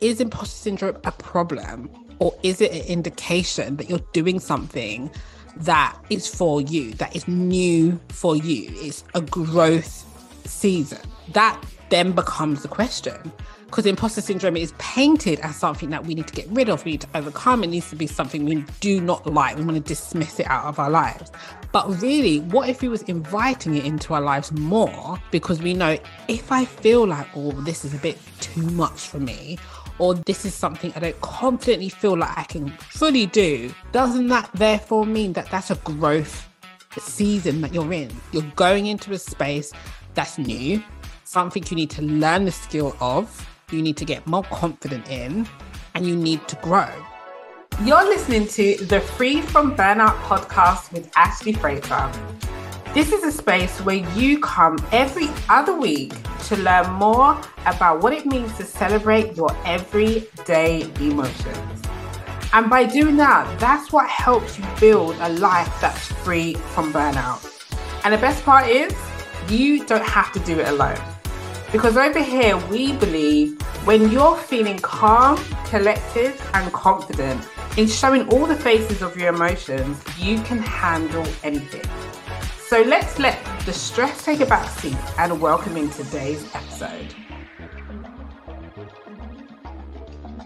is imposter syndrome a problem or is it an indication that you're doing something that is for you, that is new for you? It's a growth season. That then becomes the question. Because imposter syndrome is painted as something that we need to get rid of, we need to overcome. It needs to be something we do not like. We want to dismiss it out of our lives. But really, what if we was inviting it into our lives more? Because we know if I feel like, oh, this is a bit too much for me, or this is something I don't confidently feel like I can fully do, doesn't that therefore mean that that's a growth season that you're in? You're going into a space that's new, something you need to learn the skill of, you need to get more confident in, and you need to grow. You're listening to the Free from Burnout podcast with Ashleigh Frater. This is a space where you come every other week to learn more about what it means to celebrate your everyday emotions. And by doing that, that's what helps you build a life that's free from burnout. And the best part is, you don't have to do it alone. Because over here, we believe when you're feeling calm, collected, and confident in showing all the faces of your emotions, you can handle anything. So let's let the stress take a back seat and welcome in today's episode.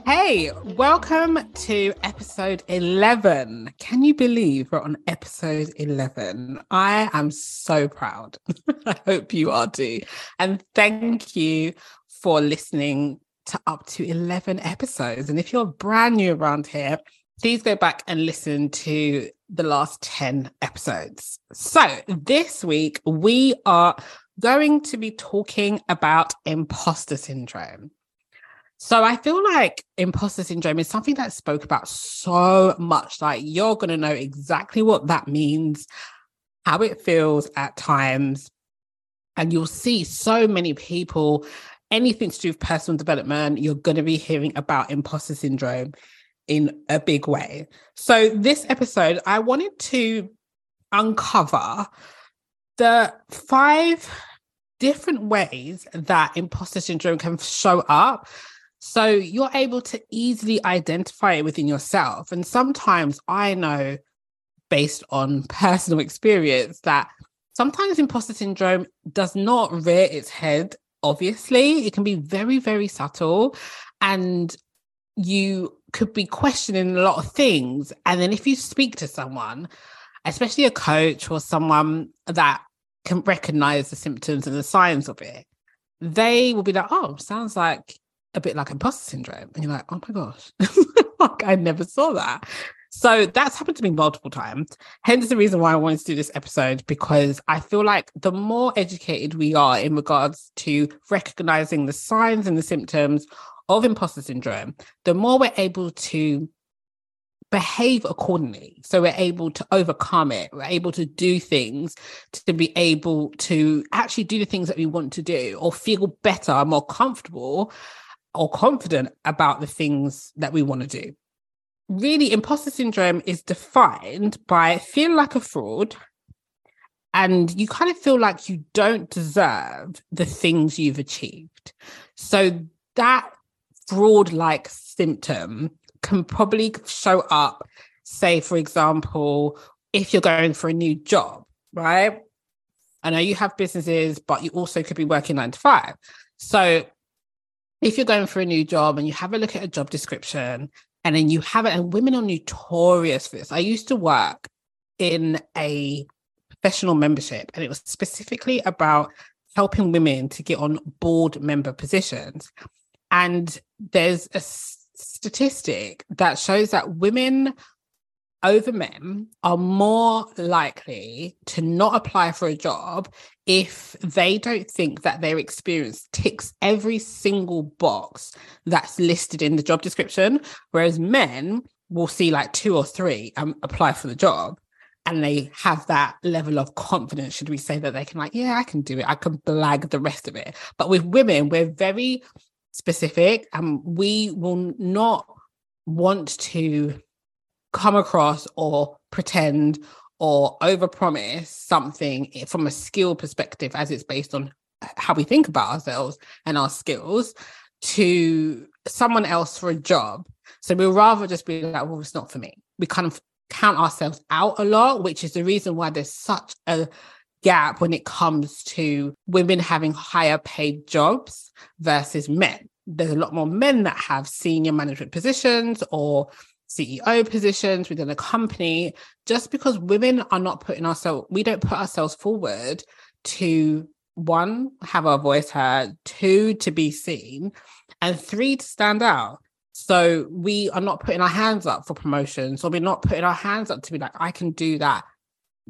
Hey, welcome to episode 11. Can you believe we're on episode 11? I am so proud. I hope you are too. And thank you for listening to up to 11 episodes. And if you're brand new around here, please go back and listen to the last 10 episodes. So, this week we are going to be talking about imposter syndrome. So, I feel like imposter syndrome is something that spoke about so much. Like, you're going to know exactly what that means, how it feels at times. And you'll see so many people, anything to do with personal development, you're going to be hearing about imposter syndrome in a big way. So, this episode, I wanted to uncover the five different ways that imposter syndrome can show up. So, you're able to easily identify it within yourself. And sometimes I know, based on personal experience, that sometimes imposter syndrome does not rear its head. Obviously, it can be very, very subtle. And you could be questioning a lot of things. And then if you speak to someone, especially a coach or someone that can recognize the symptoms and the signs of it, they will be like, oh, sounds like a bit like imposter syndrome. And you're like, oh my gosh, like I never saw that. So that's happened to me multiple times. Hence the reason why I wanted to do this episode, because I feel like the more educated we are in regards to recognizing the signs and the symptoms of imposter syndrome, the more we're able to behave accordingly. So we're able to overcome it. We're able to do things to be able to actually do the things that we want to do or feel better, more comfortable or confident about the things that we want to do. Really, imposter syndrome is defined by feeling like a fraud and you kind of feel like you don't deserve the things you've achieved. So that fraud like symptom can probably show up, say, for example, if you're going for a new job, right? I know you have businesses, but you also could be working nine to five. So if you're going for a new job and you have a look at a job description and then you have it, and women are notorious for this. I used to work in a professional membership and it was specifically about helping women to get on board member positions. And there's a statistic that shows that women over men are more likely to not apply for a job if they don't think that their experience ticks every single box that's listed in the job description. Whereas men will see like two or three and apply for the job. And they have that level of confidence, should we say, that they can, like, yeah, I can do it. I can blag the rest of it. But with women, we're very specific and we will not want to come across or pretend or overpromise something from a skill perspective as it's based on how we think about ourselves and our skills to someone else for a job. So we'll rather just be like, well, it's not for me. We kind of count ourselves out a lot, which is the reason why there's such a gap when it comes to women having higher paid jobs versus men. There's a lot more men that have senior management positions or CEO positions within a company just because women are not putting ourselves, we don't put ourselves forward to one, have our voice heard, two, to be seen, and three, to stand out. So we are not putting our hands up for promotions, or we're not putting our hands up to be like, I can do that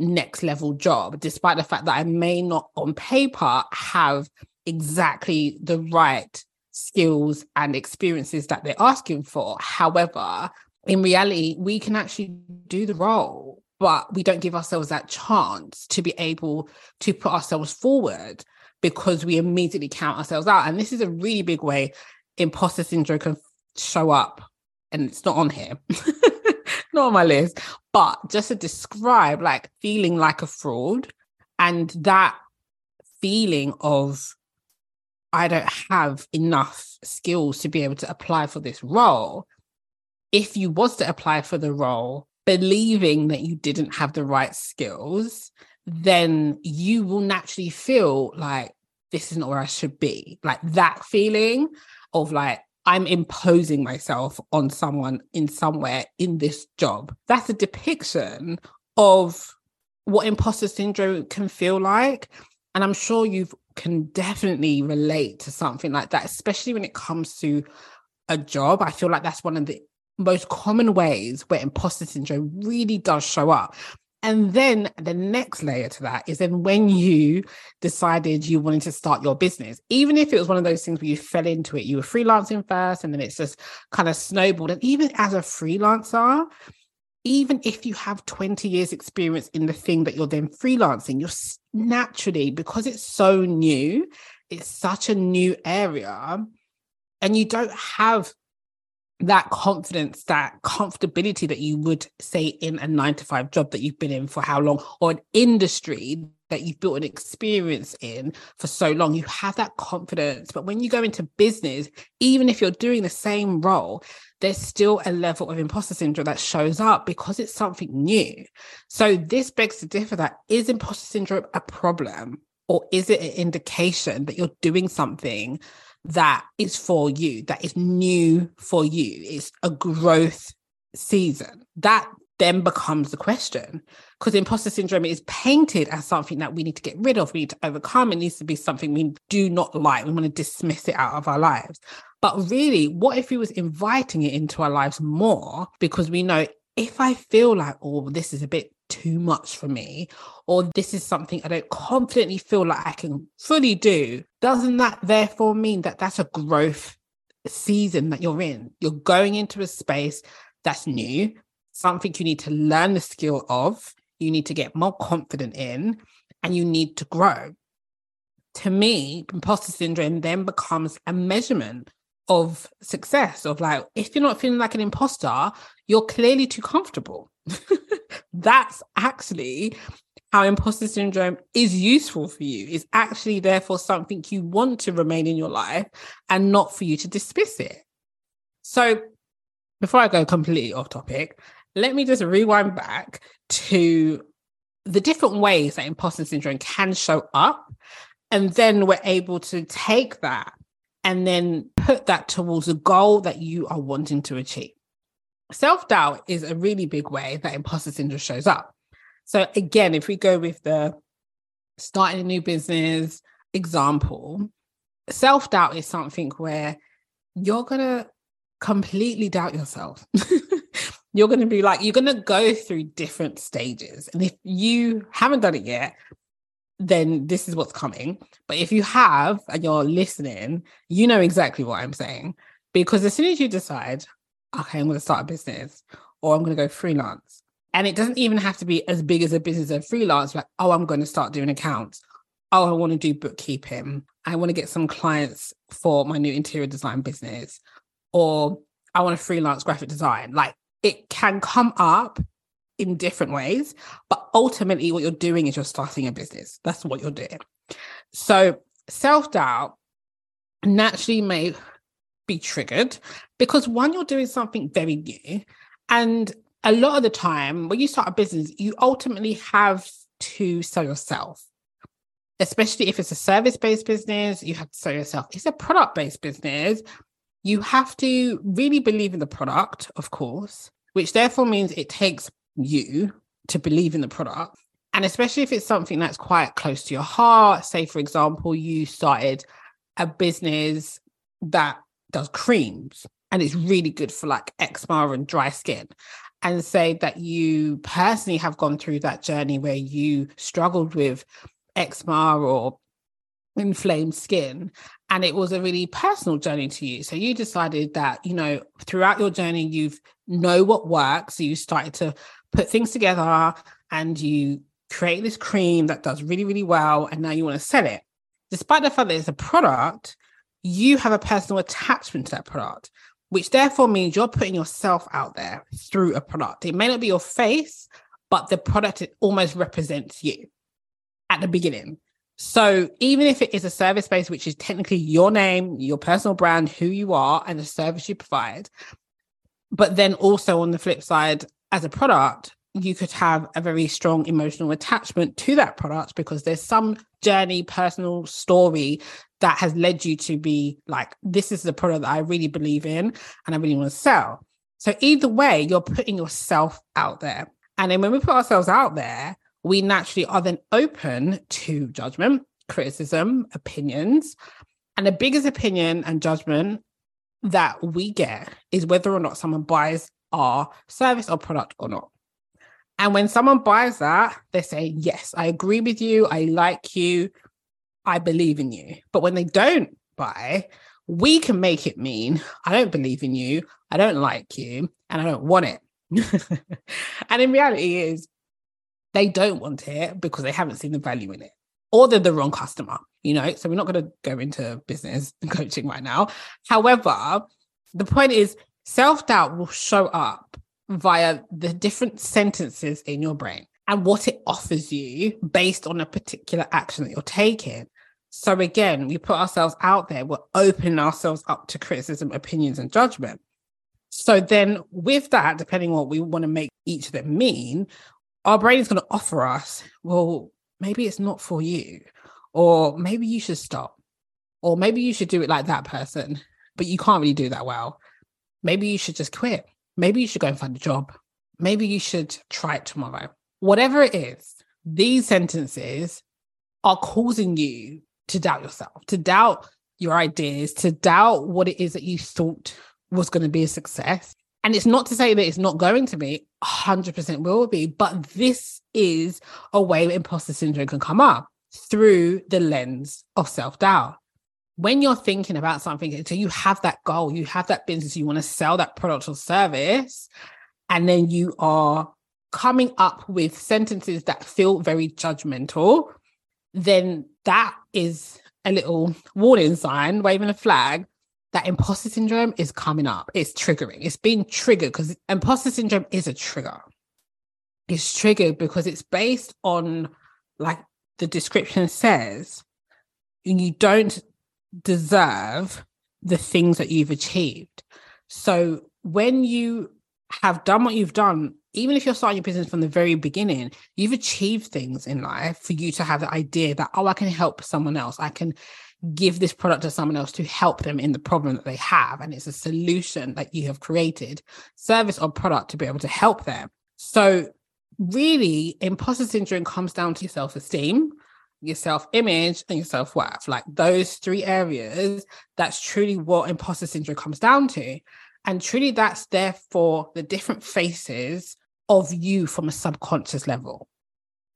next level job, despite the fact that I may not on paper have exactly the right skills and experiences that they're asking for. However, in reality, we can actually do the role, but we don't give ourselves that chance to be able to put ourselves forward because we immediately count ourselves out. And this is a really big way imposter syndrome can show up. And it's not on here, not on my list, but just to describe like feeling like a fraud and that feeling of I don't have enough skills to be able to apply for this role. If you was to apply for the role, believing that you didn't have the right skills, then you will naturally feel like this is not where I should be. Like that feeling of like, I'm imposing myself on someone in somewhere in this job. That's a depiction of what imposter syndrome can feel like. And I'm sure you can definitely relate to something like that, especially when it comes to a job. I feel like that's one of the most common ways where imposter syndrome really does show up. And then the next layer to that is then when you decided you wanted to start your business, even if it was one of those things where you fell into it, you were freelancing first and then it's just kind of snowballed. And even as a freelancer, even if you have 20 years experience in the thing that you're then freelancing, you're naturally, because it's so new, it's such a new area, and you don't have that confidence, that comfortability that you would say in a nine to five job that you've been in for how long, or an industry that you've built an experience in for so long, you have that confidence. But when you go into business, even if you're doing the same role, there's still a level of imposter syndrome that shows up because it's something new. So this begs to differ that is imposter syndrome a problem or is it an indication that you're doing something that is for you, that is new for you. It's a growth season. That then becomes the question because imposter syndrome is painted as something that we need to get rid of, we need to overcome. It needs to be something we do not like. We want to dismiss it out of our lives. But really, what if we was inviting it into our lives more because we know if I feel like, oh, this is a bit too much for me, or this is something I don't confidently feel like I can fully do, doesn't that therefore mean that that's a growth season that you're in? You're going into a space that's new, something you need to learn the skill of, you need to get more confident in, and you need to grow. To me, imposter syndrome then becomes a measurement of success of like if you're not feeling like an imposter you're clearly too comfortable. That's actually how imposter syndrome is useful for you. Is actually therefore something you want to remain in your life and not for you to dismiss it. So before i go completely off topic let me just rewind back to the different ways that imposter syndrome can show up and then we're able to take that and then put that towards a goal that you are wanting to achieve. Self doubt is a really big way that imposter syndrome shows up. So, again, if we go with the starting a new business example, self doubt is something where you're going to completely doubt yourself. you're going to be like, you're going to go through different stages. And if you haven't done it yet, then this is what's coming. But if you have and you're listening, you know exactly what I'm saying. Because as soon as you decide, okay, I'm going to start a business or I'm going to go freelance, and it doesn't even have to be as big as a business as freelance, like, oh, I'm going to start doing accounts. Oh, I want to do bookkeeping. I want to get some clients for my new interior design business. Or I want to freelance graphic design. Like it can come up in different ways. But ultimately, what you're doing is you're starting a business. That's what you're doing. So self doubt naturally may be triggered because one, you're doing something very new. And a lot of the time, when you start a business, you ultimately have to sell yourself. Especially if it's a service based business, you have to sell yourself. It's a product based business. You have to really believe in the product, of course, which therefore means it takes you to believe in the product. And especially if it's something that's quite close to your heart, say, for example, you started a business that does creams and it's really good for like eczema and dry skin and say that you personally have gone through that journey where you struggled with eczema or inflamed skin and it was a really personal journey to you so you decided that you know throughout your journey you've know what works so you started to put things together and you create this cream that does really really well and now you want to sell it despite the fact that it's a product you have a personal attachment to that product which therefore means you're putting yourself out there through a product. It may not be your face, but the product almost represents you at the beginning. So even if it is a service base, which is technically your name, your personal brand, who you are, and the service you provide, but then also on the flip side, as a product, you could have a very strong emotional attachment to that product because there's some journey, personal story that has led you to be like, this is the product that I really believe in and I really want to sell. So either way, you're putting yourself out there. And then when we put ourselves out there, we naturally are then open to judgment, criticism, opinions. And the biggest opinion and judgment that we get is whether or not someone buys our service or product or not. And when someone buys that, they say, Yes, I agree with you. I like you. I believe in you. But when they don't buy, we can make it mean I don't believe in you. I don't like you and I don't want it. and in reality is they don't want it because they haven't seen the value in it or they're the wrong customer, you know? So we're not going to go into business coaching right now. However, the point is self doubt will show up via the different sentences in your brain and what it offers you based on a particular action that you're taking. So again, we put ourselves out there, we're opening ourselves up to criticism, opinions, and judgment. So then, with that, depending on what we want to make each of them mean, our brain is going to offer us, well, maybe it's not for you, or maybe you should stop, or maybe you should do it like that person, but you can't really do that well. Maybe you should just quit. Maybe you should go and find a job. Maybe you should try it tomorrow. Whatever it is, these sentences are causing you to doubt yourself, to doubt your ideas, to doubt what it is that you thought was going to be a success. And it's not to say that it's not going to be, 100% will be, but this is a way imposter syndrome can come up through the lens of self doubt. When you're thinking about something, so you have that goal, you have that business, you want to sell that product or service, and then you are coming up with sentences that feel very judgmental, then that is a little warning sign, waving a flag that imposter syndrome is coming up. It's triggering. It's being triggered because imposter syndrome is a trigger. It's triggered because it's based on, like the description says, you don't deserve the things that you've achieved. So when you have done what you've done, even if you're starting your business from the very beginning, you've achieved things in life for you to have the idea that, oh, I can help someone else. I can give this product to someone else to help them in the problem that they have. And it's a solution that you have created, service or product to be able to help them. So, really, imposter syndrome comes down to your self esteem, your self image, and your self worth. Like those three areas, that's truly what imposter syndrome comes down to. And truly, that's there for the different faces of you from a subconscious level.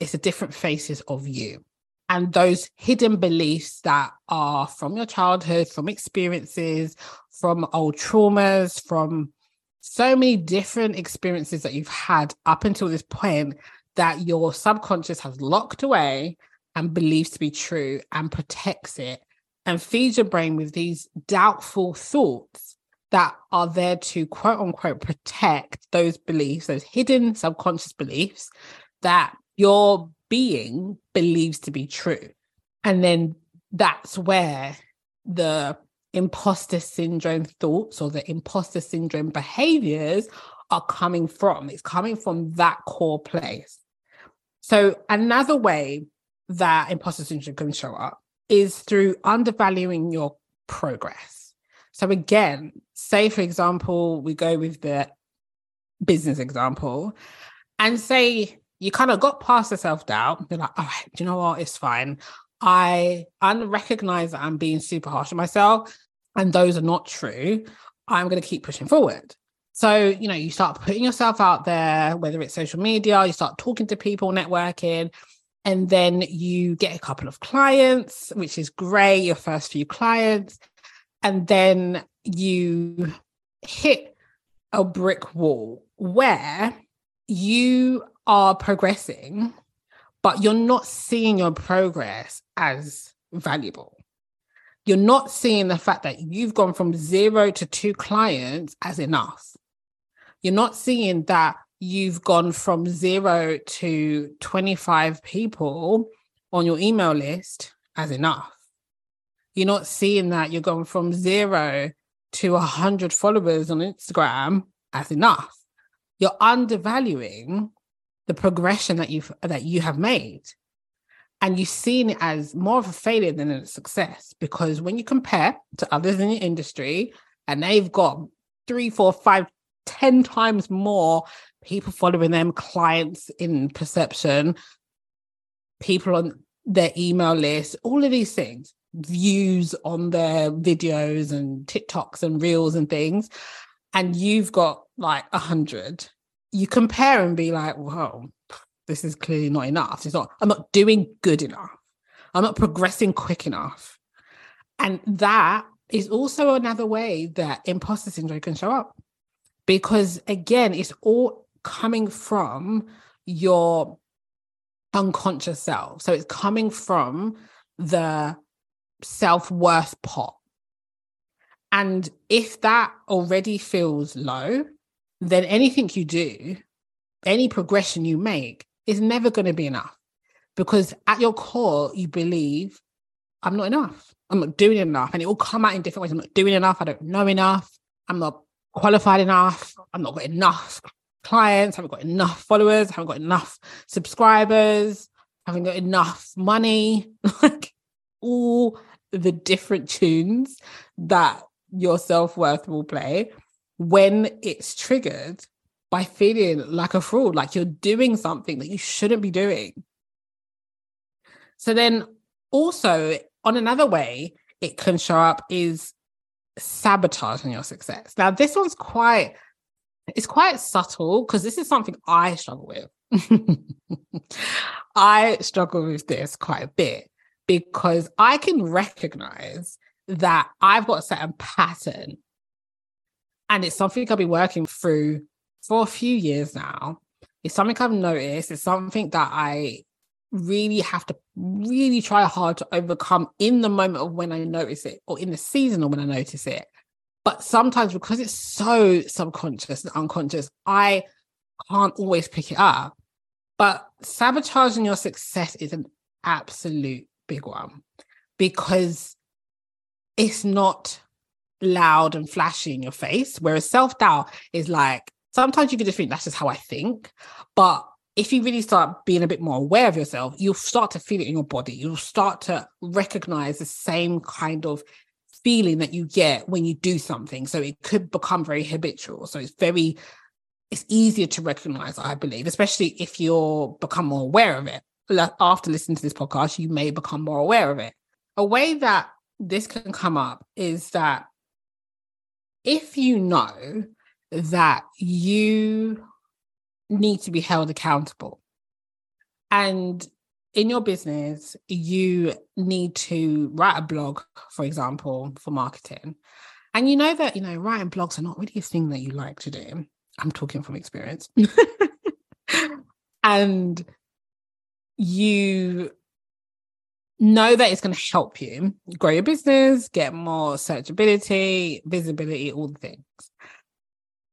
It's the different faces of you. And those hidden beliefs that are from your childhood, from experiences, from old traumas, from so many different experiences that you've had up until this point that your subconscious has locked away and believes to be true and protects it and feeds your brain with these doubtful thoughts that are there to quote unquote protect those beliefs, those hidden subconscious beliefs that your being believes to be true. And then that's where the imposter syndrome thoughts or the imposter syndrome behaviors are coming from. It's coming from that core place. So, another way that imposter syndrome can show up is through undervaluing your progress. So, again, say, for example, we go with the business example and say you kind of got past the self doubt. You're like, all right, do you know what? It's fine. I unrecognize that I'm being super harsh on myself and those are not true. I'm going to keep pushing forward. So, you know, you start putting yourself out there, whether it's social media, you start talking to people, networking, and then you get a couple of clients, which is great, your first few clients. And then you hit a brick wall where you are progressing, but you're not seeing your progress as valuable. You're not seeing the fact that you've gone from zero to two clients as enough. You're not seeing that you've gone from zero to 25 people on your email list as enough. You're not seeing that you're going from zero to 100 followers on Instagram as enough. You're undervaluing the progression that you've that you have made and you've seen it as more of a failure than a success because when you compare to others in the industry and they've got three four five ten times more people following them clients in perception people on their email list all of these things views on their videos and tiktoks and reels and things and you've got like a hundred you compare and be like, whoa, this is clearly not enough. It's not, I'm not doing good enough. I'm not progressing quick enough. And that is also another way that imposter syndrome can show up. Because again, it's all coming from your unconscious self. So it's coming from the self worth pot. And if that already feels low, then anything you do, any progression you make is never going to be enough because at your core, you believe, I'm not enough. I'm not doing enough. And it will come out in different ways. I'm not doing enough. I don't know enough. I'm not qualified enough. I'm not got enough clients. Haven't got enough followers. Haven't got enough subscribers. Haven't got enough money. like all the different tunes that your self worth will play when it's triggered by feeling like a fraud, like you're doing something that you shouldn't be doing. So then also on another way it can show up is sabotaging your success. Now this one's quite it's quite subtle because this is something I struggle with. I struggle with this quite a bit because I can recognize that I've got a certain pattern and it's something I've been working through for a few years now. It's something I've noticed. It's something that I really have to really try hard to overcome in the moment of when I notice it or in the season or when I notice it. But sometimes because it's so subconscious and unconscious, I can't always pick it up. But sabotaging your success is an absolute big one because it's not loud and flashy in your face. Whereas self doubt is like, sometimes you can just think that's just how I think. But if you really start being a bit more aware of yourself, you'll start to feel it in your body. You'll start to recognize the same kind of feeling that you get when you do something. So it could become very habitual. So it's very, it's easier to recognize, I believe, especially if you're become more aware of it. After listening to this podcast, you may become more aware of it. A way that this can come up is that if you know that you need to be held accountable and in your business you need to write a blog for example for marketing and you know that you know writing blogs are not really a thing that you like to do i'm talking from experience and you know that it's going to help you grow your business, get more searchability, visibility, all the things.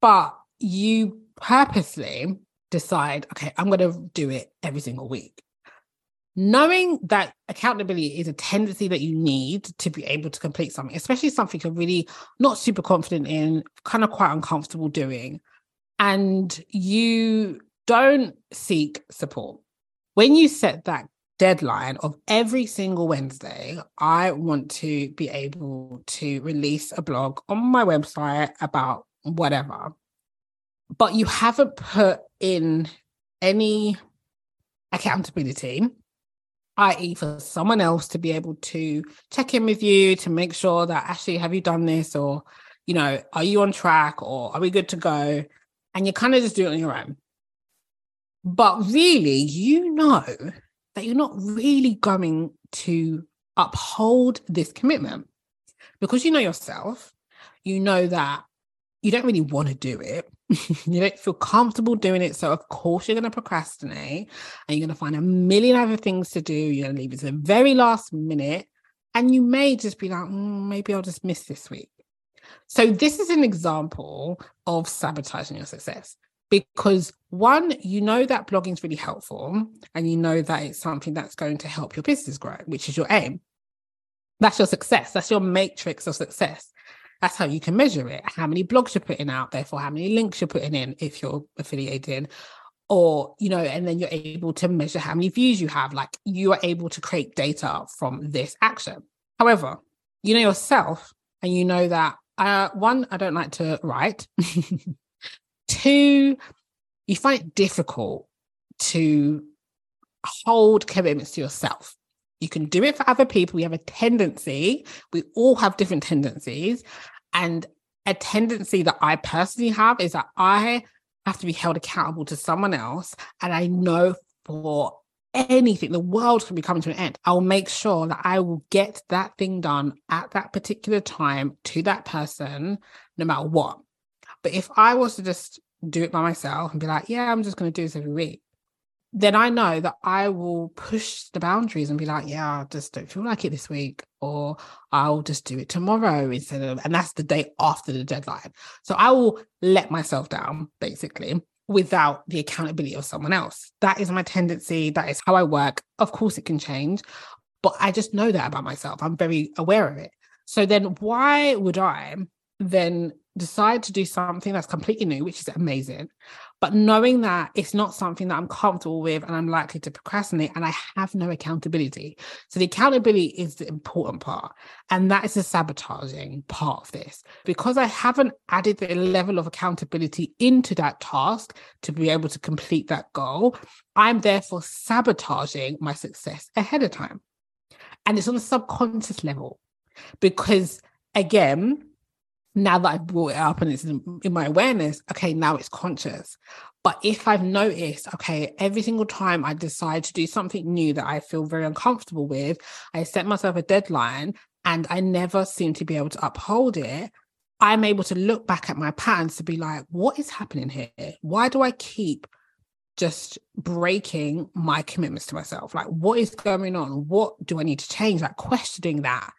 But you purposely decide, okay, I'm going to do it every single week. Knowing that accountability is a tendency that you need to be able to complete something, especially something you're really not super confident in, kind of quite uncomfortable doing, and you don't seek support. When you set that deadline of every single Wednesday, I want to be able to release a blog on my website about whatever, but you haven't put in any accountability i.e., for someone else to be able to check in with you to make sure that actually, have you done this? Or, you know, are you on track or are we good to go? And you kind of just do it on your own. But really, you know that you're not really going to uphold this commitment because you know yourself, you know that you don't really want to do it. You don't feel comfortable doing it. So, of course, you're going to procrastinate and you're going to find a million other things to do. You're going to leave it to the very last minute. And you may just be like, mm, maybe I'll just miss this week. So, this is an example of sabotaging your success because one, you know that blogging is really helpful and you know that it's something that's going to help your business grow, which is your aim. That's your success. That's your matrix of success. That's how you can measure it. How many blogs you're putting out, therefore, how many links you're putting in if you're affiliated, or, you know, and then you're able to measure how many views you have. Like you are able to create data from this action. However, you know yourself and you know that uh, one, I don't like to write. Two, you find it difficult to hold commitments to yourself. You can do it for other people. We have a tendency, we all have different tendencies. And a tendency that I personally have is that I have to be held accountable to someone else. And I know for anything, the world can be coming to an end. I'll make sure that I will get that thing done at that particular time to that person, no matter what. But if I was to just do it by myself and be like, yeah, I'm just going to do this every week, then I know that I will push the boundaries and be like, yeah, I just don't feel like it this week, or I'll just do it tomorrow instead of, and that's the day after the deadline. So I will let myself down basically without the accountability of someone else. That is my tendency. That is how I work. Of course, it can change, but I just know that about myself. I'm very aware of it. So then why would I then decide to do something that's completely new, which is amazing, but knowing that it's not something that I'm comfortable with and I'm likely to procrastinate and I have no accountability. So the accountability is the important part. And that is the sabotaging part of this. Because I haven't added the level of accountability into that task to be able to complete that goal, I'm therefore sabotaging my success ahead of time. And it's on a subconscious level because again, now that I've brought it up and it's in, in my awareness, okay, now it's conscious. But if I've noticed, okay, every single time I decide to do something new that I feel very uncomfortable with, I set myself a deadline and I never seem to be able to uphold it, I'm able to look back at my patterns to be like, what is happening here? Why do I keep just breaking my commitments to myself? Like, what is going on? What do I need to change? Like, questioning that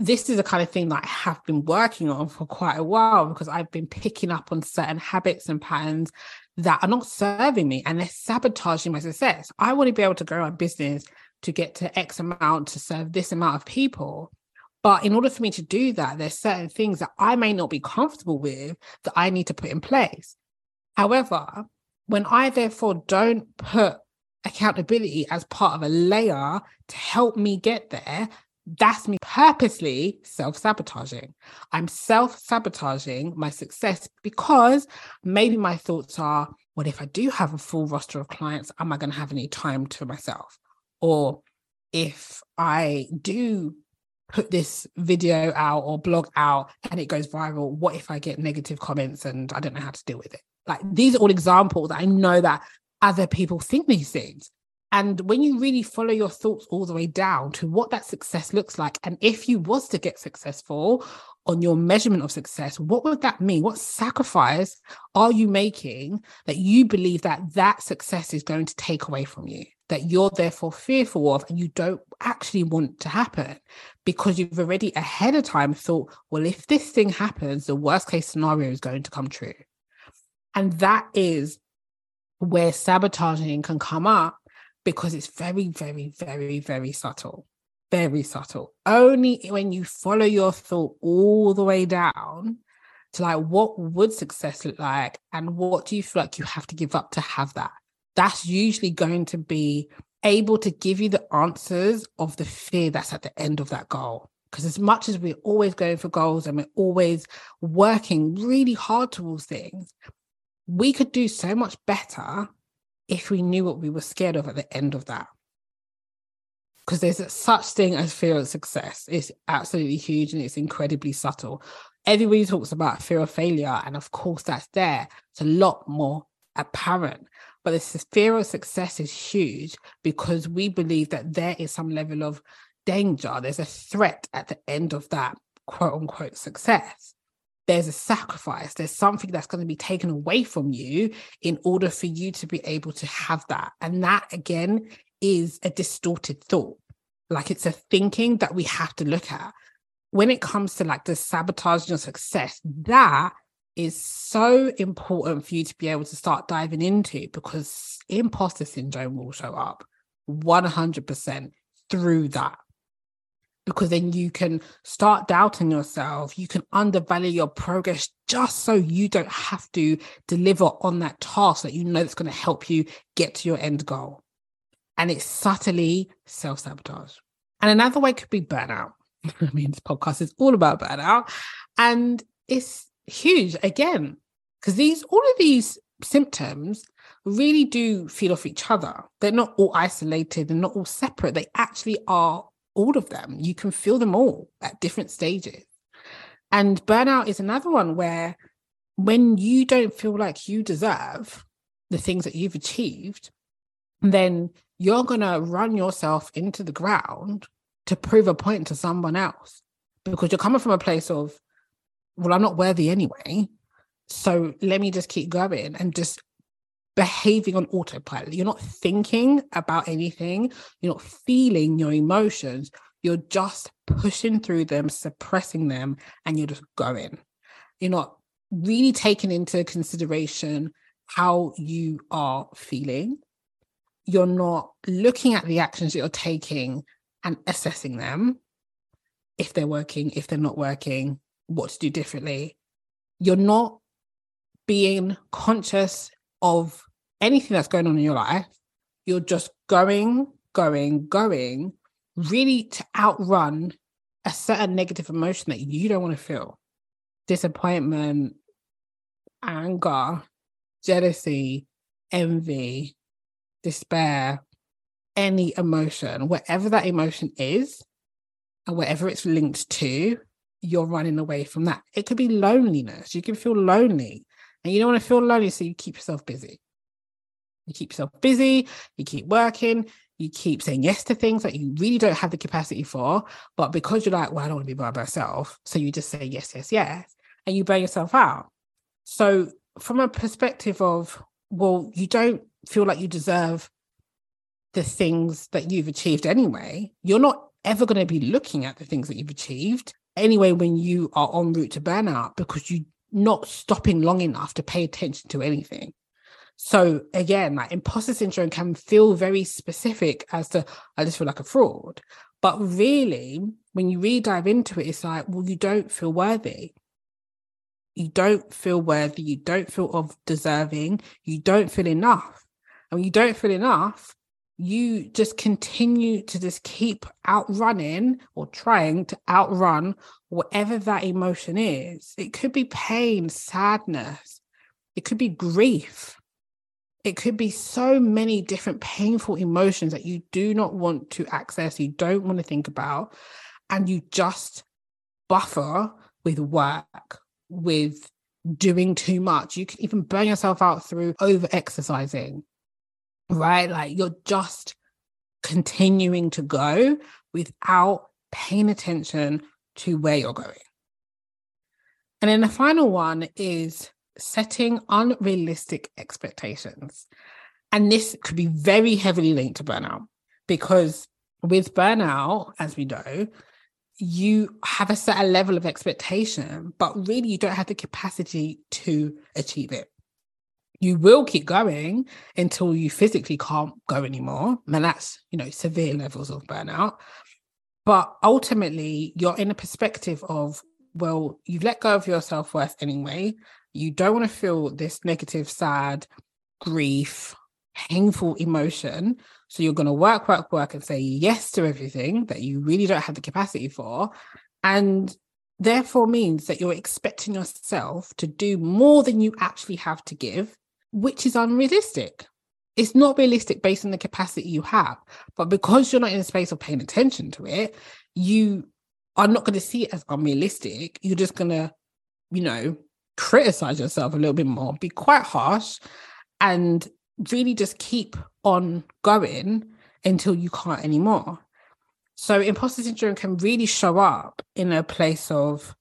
this is the kind of thing that I have been working on for quite a while because I've been picking up on certain habits and patterns that are not serving me and they're sabotaging my success. I want to be able to grow my business to get to X amount to serve this amount of people. But in order for me to do that, there's certain things that I may not be comfortable with that I need to put in place. However, when I therefore don't put accountability as part of a layer to help me get there, that's me purposely self sabotaging. I'm self sabotaging my success because maybe my thoughts are, what if I do have a full roster of clients? Am I going to have any time to myself? Or if I do put this video out or blog out and it goes viral, what if I get negative comments and I don't know how to deal with it? Like these are all examples I know that other people think these things. And when you really follow your thoughts all the way down to what that success looks like, and if you was to get successful on your measurement of success, what would that mean? What sacrifice are you making that you believe that that success is going to take away from you? That you're therefore fearful of and you don't actually want to happen because you've already ahead of time thought, well, if this thing happens, the worst case scenario is going to come true. And that is where sabotaging can come up because it's very, very, very, very subtle. Very subtle. Only when you follow your thought all the way down to like, what would success look like? And what do you feel like you have to give up to have that? That's usually going to be able to give you the answers of the fear that's at the end of that goal. Because as much as we're always going for goals and we're always working really hard towards things, we could do so much better if we knew what we were scared of at the end of that. Because there's such thing as fear of success. It's absolutely huge and it's incredibly subtle. Everybody talks about fear of failure, and of course that's there. It's a lot more apparent. But the fear of success is huge because we believe that there is some level of danger, there's a threat at the end of that quote unquote success. There's a sacrifice, there's something that's going to be taken away from you in order for you to be able to have that. And that again is a distorted thought. Like it's a thinking that we have to look at. When it comes to like the sabotaging of success, that is so important for you to be able to start diving into because imposter syndrome will show up 100% through that because then you can start doubting yourself. You can undervalue your progress just so you don't have to deliver on that task that you know that's going to help you get to your end goal. And it's subtly self sabotage. And another way could be burnout. I mean, this podcast is all about burnout. And it's huge again, because these, all of these symptoms really do feed off each other. They're not all isolated and not all separate. They actually are all of them. You can feel them all at different stages. And burnout is another one where when you don't feel like you deserve the things that you've achieved, then you're going to run yourself into the ground to prove a point to someone else because you're coming from a place of, well, I'm not worthy anyway. So let me just keep going and just behaving on autopilot. You're not thinking about anything, you're not feeling your emotions, you're just pushing through them, suppressing them, and you're just going. You're not really taking into consideration how you are feeling. You're not looking at the actions that you're taking and assessing them if they're working, if they're not working, what to do differently. You're not being conscious of anything that's going on in your life, you're just going, going, going, really to outrun a certain negative emotion that you don't want to feel disappointment, anger, jealousy, envy, despair, any emotion, whatever that emotion is, and whatever it's linked to, you're running away from that. It could be loneliness. You can feel lonely. And you don't want to feel lonely, so you keep yourself busy. You keep yourself busy, you keep working, you keep saying yes to things that you really don't have the capacity for. But because you're like, well, I don't want to be by myself. So you just say yes, yes, yes, and you burn yourself out. So, from a perspective of, well, you don't feel like you deserve the things that you've achieved anyway, you're not ever going to be looking at the things that you've achieved anyway when you are en route to burnout because you not stopping long enough to pay attention to anything. So again, like imposter syndrome can feel very specific as to I just feel like a fraud. But really, when you really dive into it, it's like, well, you don't feel worthy. You don't feel worthy. You don't feel of deserving. You don't feel enough. And when you don't feel enough, you just continue to just keep outrunning or trying to outrun whatever that emotion is. It could be pain, sadness, it could be grief. It could be so many different painful emotions that you do not want to access, you don't want to think about, and you just buffer with work, with doing too much. You can even burn yourself out through over exercising, right? Like you're just continuing to go without paying attention to where you're going. And then the final one is setting unrealistic expectations. And this could be very heavily linked to burnout because with burnout, as we know, you have a certain level of expectation, but really you don't have the capacity to achieve it. You will keep going until you physically can't go anymore. And that's, you know, severe levels of burnout. But ultimately, you're in a perspective of, well, you've let go of your self worth anyway. You don't want to feel this negative, sad, grief, painful emotion. So you're going to work, work, work and say yes to everything that you really don't have the capacity for. And therefore means that you're expecting yourself to do more than you actually have to give, which is unrealistic. It's not realistic based on the capacity you have. But because you're not in a space of paying attention to it, you are not going to see it as unrealistic. You're just going to, you know, criticize yourself a little bit more, be quite harsh, and really just keep on going until you can't anymore. So imposter syndrome can really show up in a place of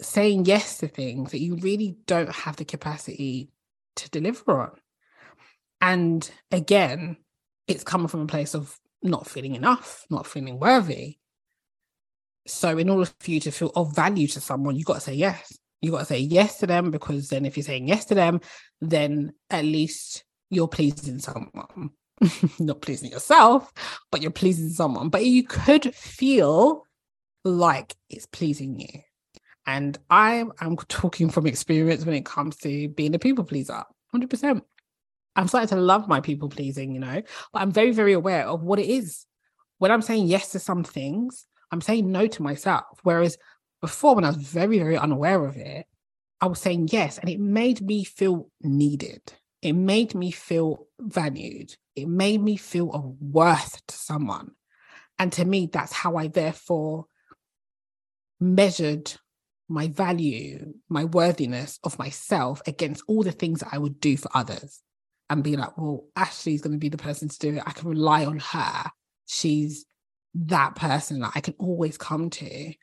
saying yes to things that you really don't have the capacity to deliver on. And again, it's coming from a place of not feeling enough, not feeling worthy. So, in order for you to feel of value to someone, you've got to say yes. You've got to say yes to them because then, if you're saying yes to them, then at least you're pleasing someone. not pleasing yourself, but you're pleasing someone. But you could feel like it's pleasing you. And I am talking from experience when it comes to being a people pleaser, 100%. I'm starting to love my people pleasing, you know, but I'm very, very aware of what it is. When I'm saying yes to some things, I'm saying no to myself. Whereas before, when I was very, very unaware of it, I was saying yes, and it made me feel needed. It made me feel valued. It made me feel of worth to someone. And to me, that's how I therefore measured my value, my worthiness of myself against all the things that I would do for others and be like, well, Ashleigh's going to be the person to do it. I can rely on her. She's that person that I can always come to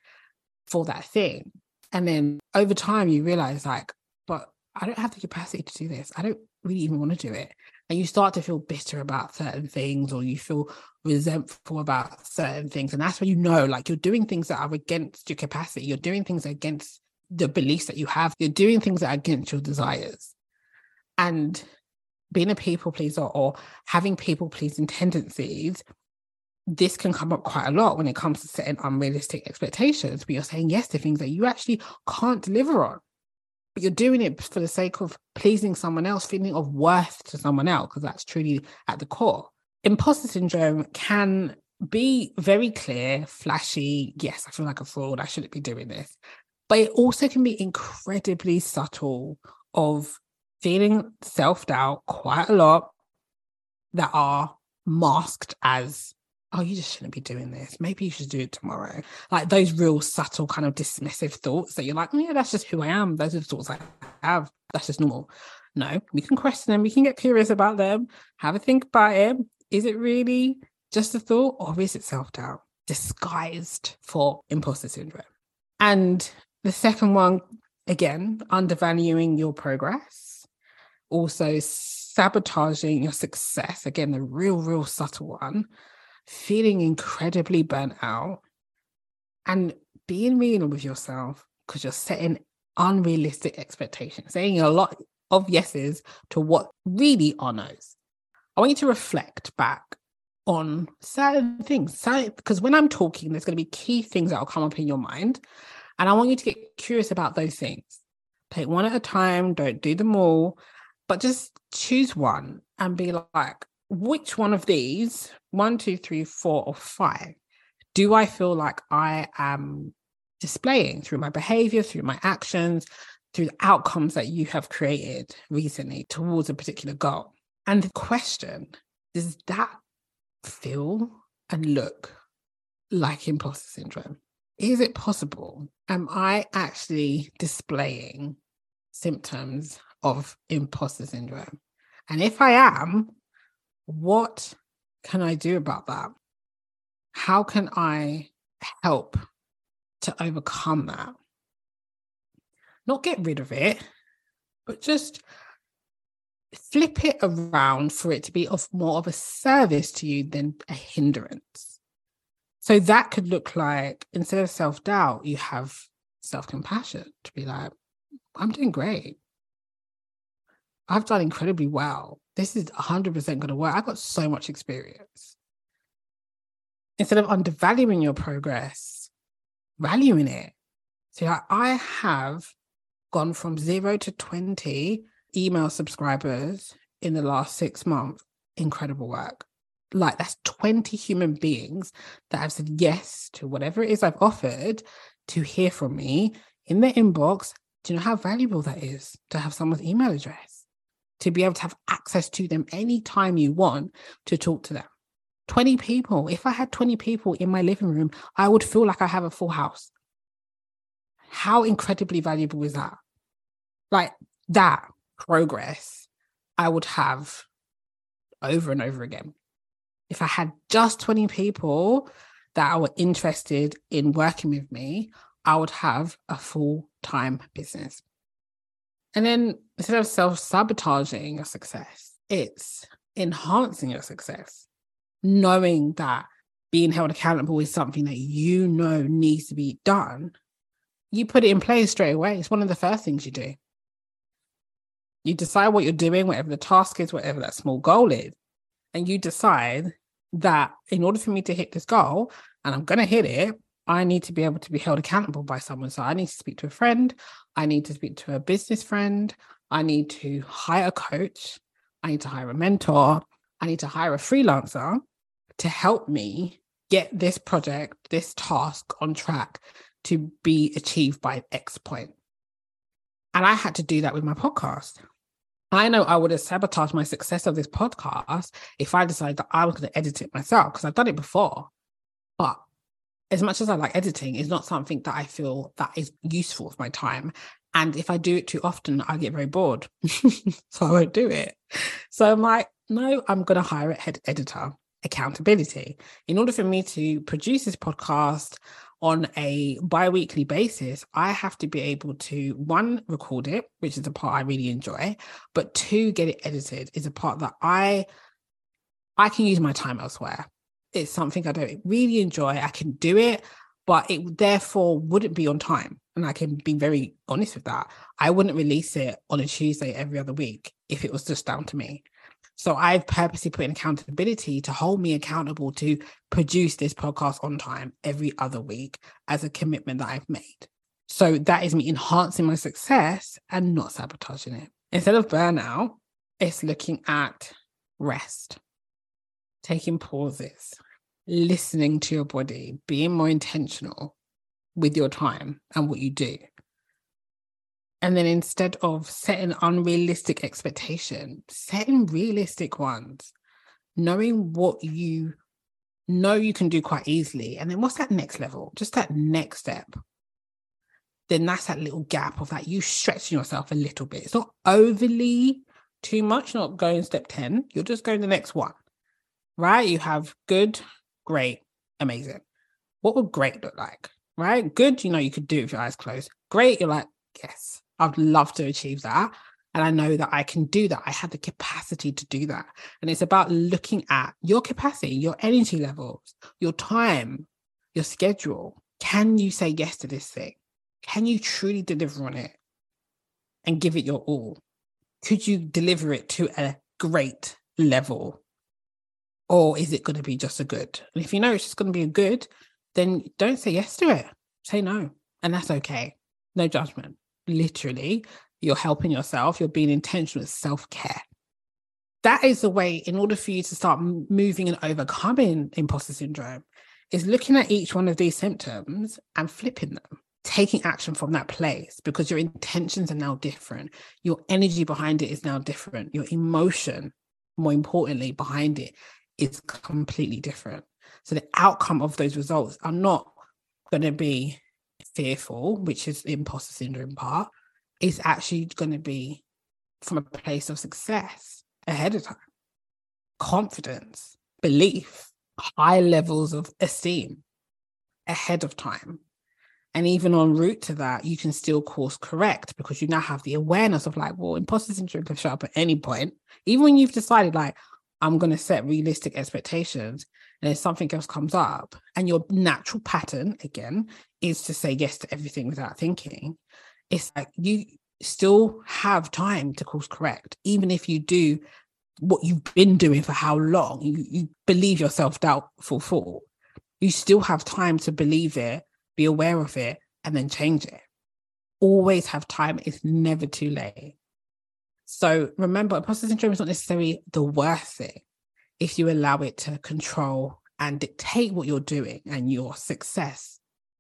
for that thing. And then over time, you realize, like, but I don't have the capacity to do this. I don't really even want to do it. And you start to feel bitter about certain things or you feel resentful about certain things. And that's when you know, like, you're doing things that are against your capacity. You're doing things against the beliefs that you have. You're doing things that are against your desires. And being a people pleaser or having people pleasing tendencies, this can come up quite a lot when it comes to setting unrealistic expectations, but you're saying yes to things that you actually can't deliver on. But you're doing it for the sake of pleasing someone else, feeling of worth to someone else, because that's truly at the core. Imposter syndrome can be very clear, flashy. Yes, I feel like a fraud. I shouldn't be doing this. But it also can be incredibly subtle of feeling self doubt quite a lot that are masked as, oh, you just shouldn't be doing this. Maybe you should do it tomorrow. Like those real subtle, kind of dismissive thoughts that you're like, oh, yeah, that's just who I am. Those are the thoughts I have. That's just normal. No, we can question them. We can get curious about them, have a think about it. Is it really just a thought or is it self doubt disguised for imposter syndrome? And the second one, again, undervaluing your progress also sabotaging your success. Again, the real, real subtle one, feeling incredibly burnt out, and being real with yourself because you're setting unrealistic expectations, saying a lot of yeses to what really are no's. I want you to reflect back on certain things. Because when I'm talking, there's going to be key things that will come up in your mind. And I want you to get curious about those things. Take one at a time, don't do them all but just choose one and be like, which one of these, one, two, three, four, or five, do I feel like I am displaying through my behavior, through my actions, through the outcomes that you have created recently towards a particular goal? And the question is does that feel and look like imposter syndrome? Is it possible? Am I actually displaying symptoms of imposter syndrome? And if I am, what can I do about that? How can I help to overcome that? Not get rid of it, but just flip it around for it to be of more of a service to you than a hindrance. So that could look like instead of self doubt, you have self compassion to be like, I'm doing great. I've done incredibly well. This is 100% going to work. I got so much experience. Instead of undervaluing your progress, valuing it. So I have gone from zero to 20 email subscribers in the last six months. Incredible work. Like that's 20 human beings that have said yes to whatever it is I've offered to hear from me in their inbox. Do you know how valuable that is to have someone's email address? To be able to have access to them anytime you want to talk to them. 20 people. If I had 20 people in my living room, I would feel like I have a full house. How incredibly valuable is that? Like that progress I would have over and over again. If I had just 20 people that were interested in working with me, I would have a full time business. And then instead of self sabotaging your success, it's enhancing your success, knowing that being held accountable is something that you know needs to be done. You put it in place straight away. It's one of the first things you do. You decide what you're doing, whatever the task is, whatever that small goal is. And you decide that in order for me to hit this goal, and I'm going to hit it, I need to be able to be held accountable by someone. So I need to speak to a friend. I need to speak to a business friend. I need to hire a coach. I need to hire a mentor. I need to hire a freelancer to help me get this project, this task on track to be achieved by X point. And I had to do that with my podcast. I know I would have sabotaged my success of this podcast if I decided that I was going to edit it myself because I've done it before. But as much as I like editing, it's not something that I feel that is useful for my time. And if I do it too often, I get very bored. so I won't do it. So I'm like, no, I'm going to hire a head editor. Accountability. In order for me to produce this podcast, on a bi-weekly basis i have to be able to one record it which is the part i really enjoy but two get it edited is a part that i i can use my time elsewhere it's something i don't really enjoy i can do it but it therefore wouldn't be on time and i can be very honest with that i wouldn't release it on a tuesday every other week if it was just down to me so I've purposely put in accountability to hold me accountable to produce this podcast on time every other week as a commitment that I've made. So that is me enhancing my success and not sabotaging it. Instead of burnout, it's looking at rest, taking pauses, listening to your body, being more intentional with your time and what you do. And then instead of setting unrealistic expectations, setting realistic ones, knowing what you know you can do quite easily. And then what's that next level? Just that next step. Then that's that little gap of that you stretching yourself a little bit. It's not overly too much, not going step 10. You're just going the next one, right? You have good, great, amazing. What would great look like, right? Good, you know, you could do it with your eyes closed. Great, you're like, yes, I'd love to achieve that. And I know that I can do that. I have the capacity to do that. And it's about looking at your capacity, your energy levels, your time, your schedule. Can you say yes to this thing? Can you truly deliver on it and give it your all? Could you deliver it to a great level? Or is it going to be just a good? And if you know it's just going to be a good, then don't say yes to it. Say no. And that's okay. No judgment literally, you're helping yourself, you're being intentional with self care. That is the way, in order for you to start moving and overcoming imposter syndrome, is looking at each one of these symptoms and flipping them, taking action from that place because your intentions are now different. Your energy behind it is now different. Your emotion, more importantly, behind it is completely different. So the outcome of those results are not going to be fearful, which is the imposter syndrome part, is actually going to be from a place of success ahead of time. Confidence, belief, high levels of esteem ahead of time. And even en route to that, you can still course correct because you now have the awareness of like, well, imposter syndrome can show up at any point. Even when you've decided, like, I'm going to set realistic expectations, and if something else comes up, and your natural pattern again is to say yes to everything without thinking, it's like you still have time to course correct, even if you do what you've been doing for how long, you, you believe yourself doubtful for, you still have time to believe it, be aware of it, and then change it. Always have time. It's never too late. So remember, imposter syndrome is not necessarily the worst thing if you allow it to control and dictate what you're doing and your success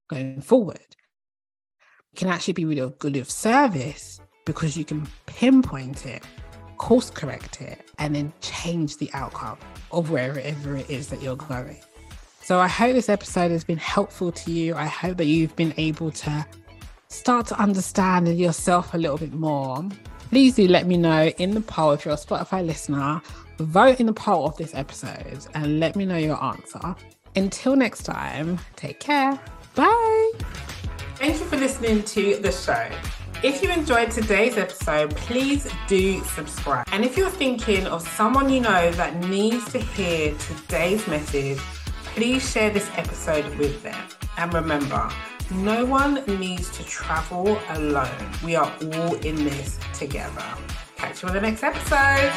going forward. It can actually be really good of service because you can pinpoint it, course correct it, and then change the outcome of wherever it is that you're going. So I hope this episode has been helpful to you. I hope that you've been able to start to understand yourself a little bit more. Please do let me know in the poll if you're a Spotify listener. Vote in the poll of this episode and let me know your answer. Until next time, take care. Bye. Thank you for listening to the show. If you enjoyed today's episode, please do subscribe. And if you're thinking of someone you know that needs to hear today's message, please share this episode with them. And remember, no one needs to travel alone. We are all in this together. Catch you on the next episode.